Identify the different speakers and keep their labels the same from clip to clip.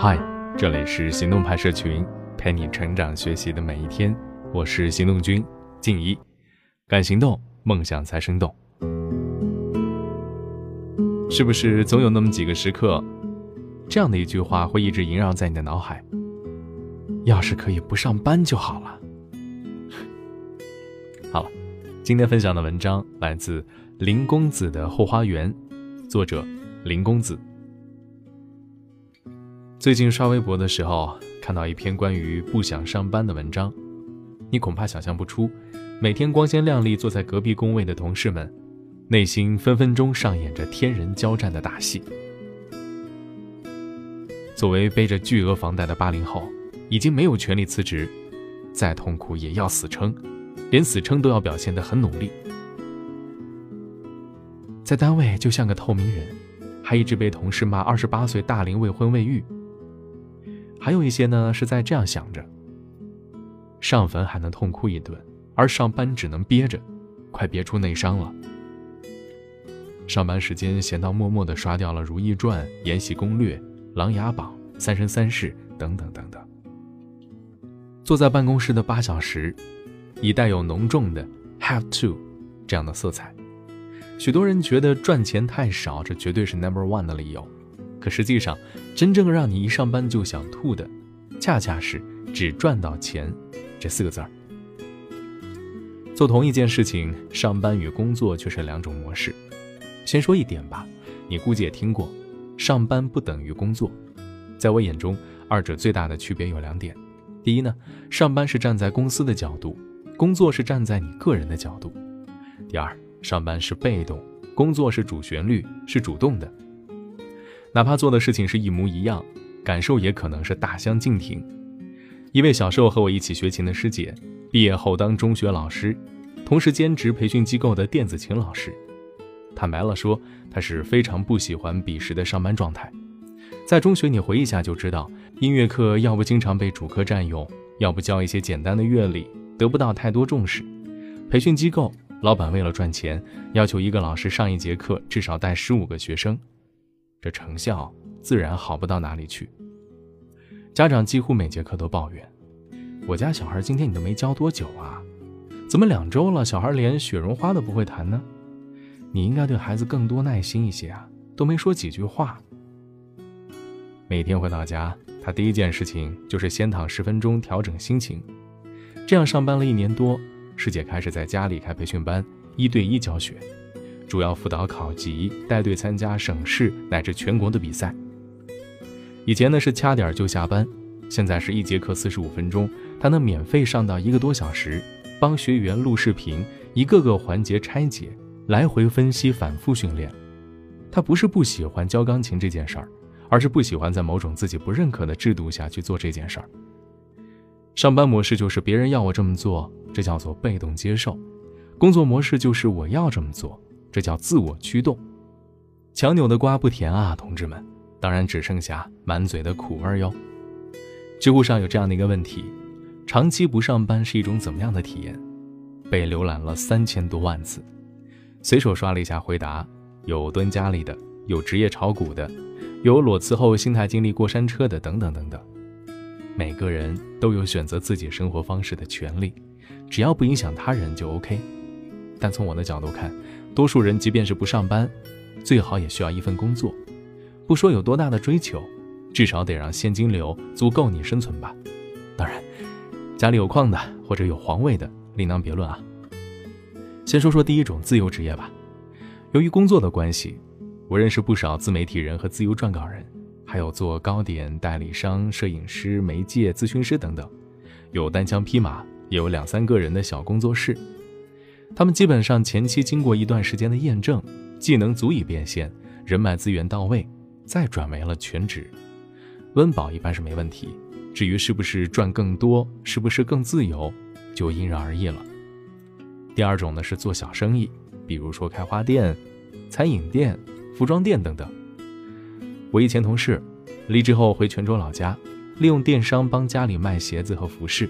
Speaker 1: 嗨，这里是行动派社群，陪你成长学习的每一天。我是行动君静怡，敢行动，梦想才生动。是不是总有那么几个时刻，这样的一句话会一直萦绕在你的脑海？要是可以不上班就好了。好了，今天分享的文章来自林公子的后花园，作者林公子。最近刷微博的时候，看到一篇关于不想上班的文章，你恐怕想象不出，每天光鲜亮丽坐在隔壁工位的同事们，内心分分钟上演着天人交战的大戏。作为背着巨额房贷的八零后，已经没有权利辞职，再痛苦也要死撑，连死撑都要表现得很努力，在单位就像个透明人，还一直被同事骂二十八岁大龄未婚未育。还有一些呢，是在这样想着：上坟还能痛哭一顿，而上班只能憋着，快憋出内伤了。上班时间闲到默默的刷掉了《如懿传》《延禧攻略》《琅琊榜》《三生三世》等等等等。坐在办公室的八小时，已带有浓重的 “have to” 这样的色彩。许多人觉得赚钱太少，这绝对是 number one 的理由。可实际上，真正让你一上班就想吐的，恰恰是只赚到钱这四个字儿。做同一件事情，上班与工作却是两种模式。先说一点吧，你估计也听过，上班不等于工作。在我眼中，二者最大的区别有两点：第一呢，上班是站在公司的角度，工作是站在你个人的角度；第二，上班是被动，工作是主旋律，是主动的。哪怕做的事情是一模一样，感受也可能是大相径庭。一位小时候和我一起学琴的师姐，毕业后当中学老师，同时兼职培训机构的电子琴老师。坦白了说，她是非常不喜欢彼时的上班状态。在中学，你回忆下就知道，音乐课要不经常被主课占用，要不教一些简单的乐理，得不到太多重视。培训机构老板为了赚钱，要求一个老师上一节课至少带十五个学生。这成效自然好不到哪里去。家长几乎每节课都抱怨：“我家小孩今天你都没教多久啊？怎么两周了，小孩连雪绒花都不会弹呢？你应该对孩子更多耐心一些啊，都没说几句话。”每天回到家，他第一件事情就是先躺十分钟调整心情。这样上班了一年多，师姐开始在家里开培训班，一对一教学。主要辅导考级，带队参加省市乃至全国的比赛。以前呢是掐点就下班，现在是一节课四十五分钟，他能免费上到一个多小时，帮学员录视频，一个个环节拆解，来回分析，反复训练。他不是不喜欢教钢琴这件事儿，而是不喜欢在某种自己不认可的制度下去做这件事儿。上班模式就是别人要我这么做，这叫做被动接受；工作模式就是我要这么做。这叫自我驱动，强扭的瓜不甜啊，同志们，当然只剩下满嘴的苦味哟。知乎上有这样的一个问题：长期不上班是一种怎么样的体验？被浏览了三千多万次。随手刷了一下回答，有蹲家里的，有职业炒股的，有裸辞后心态经历过山车的，等等等等。每个人都有选择自己生活方式的权利，只要不影响他人就 OK。但从我的角度看，多数人即便是不上班，最好也需要一份工作。不说有多大的追求，至少得让现金流足够你生存吧。当然，家里有矿的或者有皇位的另当别论啊。先说说第一种自由职业吧。由于工作的关系，我认识不少自媒体人和自由撰稿人，还有做糕点代理商、摄影师、媒介咨询师等等，有单枪匹马，也有两三个人的小工作室。他们基本上前期经过一段时间的验证，技能足以变现，人脉资源到位，再转为了全职，温饱一般是没问题。至于是不是赚更多，是不是更自由，就因人而异了。第二种呢是做小生意，比如说开花店、餐饮店、服装店等等。我一前同事离职后回泉州老家，利用电商帮家里卖鞋子和服饰，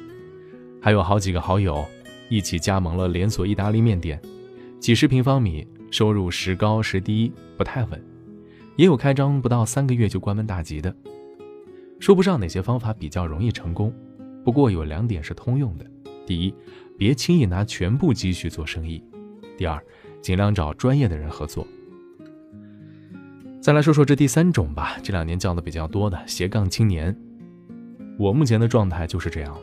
Speaker 1: 还有好几个好友。一起加盟了连锁意大利面店，几十平方米，收入时高时低，不太稳。也有开张不到三个月就关门大吉的。说不上哪些方法比较容易成功，不过有两点是通用的：第一，别轻易拿全部积蓄做生意；第二，尽量找专业的人合作。再来说说这第三种吧，这两年叫的比较多的斜杠青年。我目前的状态就是这样了，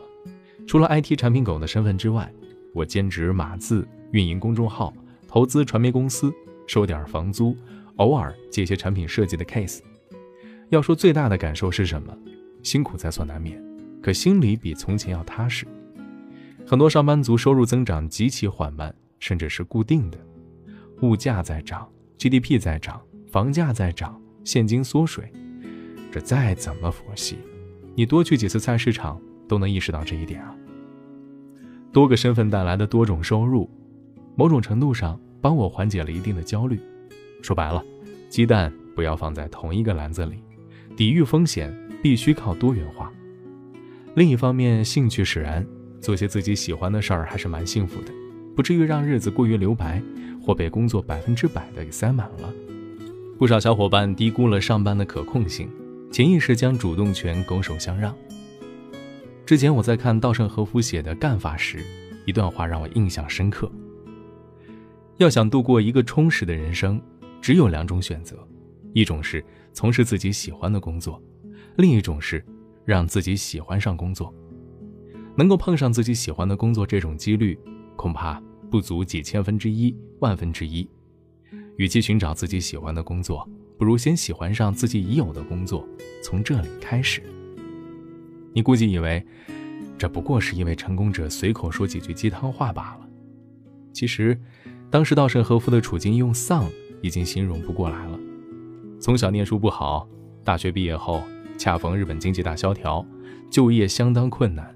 Speaker 1: 除了 IT 产品狗的身份之外，我兼职码字、运营公众号、投资传媒公司、收点房租，偶尔接些产品设计的 case。要说最大的感受是什么？辛苦在所难免，可心里比从前要踏实。很多上班族收入增长极其缓慢，甚至是固定的。物价在涨，GDP 在涨，房价在涨，现金缩水。这再怎么佛系，你多去几次菜市场都能意识到这一点啊。多个身份带来的多种收入，某种程度上帮我缓解了一定的焦虑。说白了，鸡蛋不要放在同一个篮子里。抵御风险必须靠多元化。另一方面，兴趣使然，做些自己喜欢的事儿还是蛮幸福的，不至于让日子过于留白，或被工作百分之百的给塞满了。不少小伙伴低估了上班的可控性，潜意识将主动权拱手相让。之前我在看稻盛和夫写的《干法》时，一段话让我印象深刻：要想度过一个充实的人生，只有两种选择，一种是。从事自己喜欢的工作，另一种是让自己喜欢上工作。能够碰上自己喜欢的工作，这种几率恐怕不足几千分之一、万分之一。与其寻找自己喜欢的工作，不如先喜欢上自己已有的工作，从这里开始。你估计以为这不过是一位成功者随口说几句鸡汤话罢了。其实，当时稻盛和夫的处境用丧已经形容不过来了。从小念书不好，大学毕业后恰逢日本经济大萧条，就业相当困难，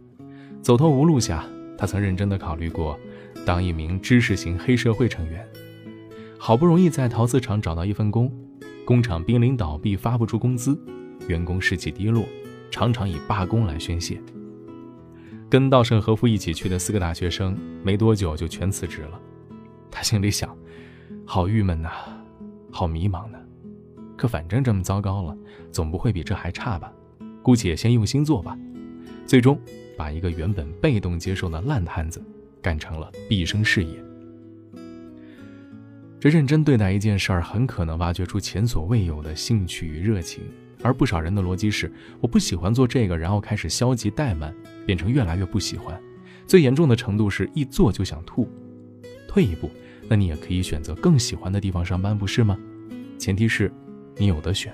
Speaker 1: 走投无路下，他曾认真的考虑过当一名知识型黑社会成员。好不容易在陶瓷厂找到一份工，工厂濒临倒闭，发不出工资，员工士气低落，常常以罢工来宣泄。跟稻盛和夫一起去的四个大学生，没多久就全辞职了。他心里想：好郁闷呐，好迷茫呢。可反正这么糟糕了，总不会比这还差吧？姑且先用心做吧。最终，把一个原本被动接受的烂摊子，干成了毕生事业。这认真对待一件事儿，很可能挖掘出前所未有的兴趣与热情。而不少人的逻辑是：我不喜欢做这个，然后开始消极怠慢，变成越来越不喜欢。最严重的程度是一做就想吐。退一步，那你也可以选择更喜欢的地方上班，不是吗？前提是。你有的选。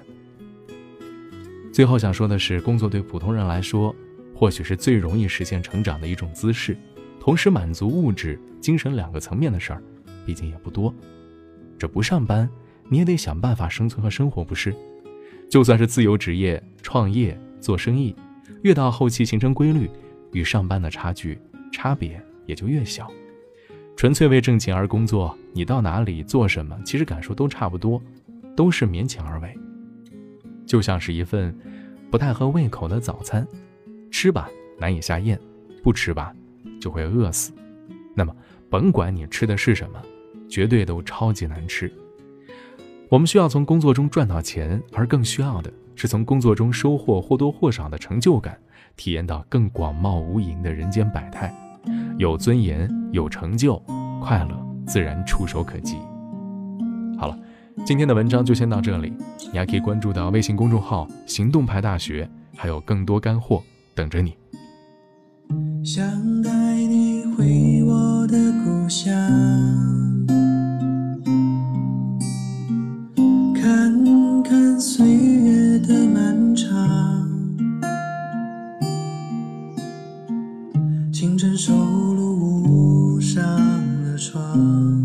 Speaker 1: 最后想说的是，工作对普通人来说，或许是最容易实现成长的一种姿势，同时满足物质、精神两个层面的事儿，毕竟也不多。这不上班，你也得想办法生存和生活，不是？就算是自由职业、创业、做生意，越到后期形成规律，与上班的差距差别也就越小。纯粹为挣钱而工作，你到哪里做什么，其实感受都差不多。都是勉强而为，就像是一份不太合胃口的早餐，吃吧难以下咽，不吃吧就会饿死。那么，甭管你吃的是什么，绝对都超级难吃。我们需要从工作中赚到钱，而更需要的是从工作中收获或多或少的成就感，体验到更广袤无垠的人间百态。有尊严，有成就，快乐自然触手可及。好了。今天的文章就先到这里，你还可以关注到微信公众号“行动派大学”，还有更多干货等着你。
Speaker 2: 想带你回我的故乡，岁月的漫长，清晨收录屋上的窗。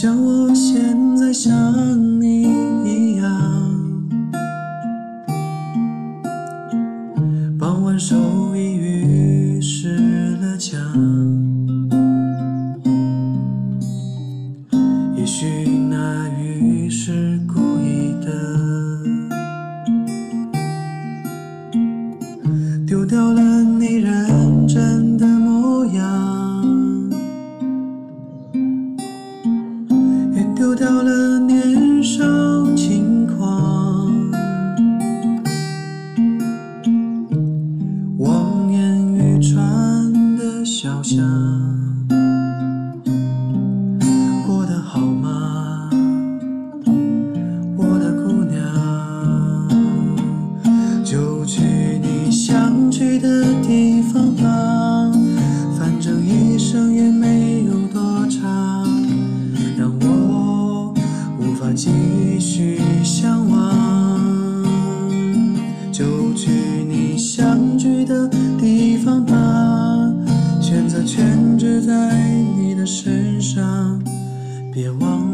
Speaker 2: 像我现在想你。身上别忘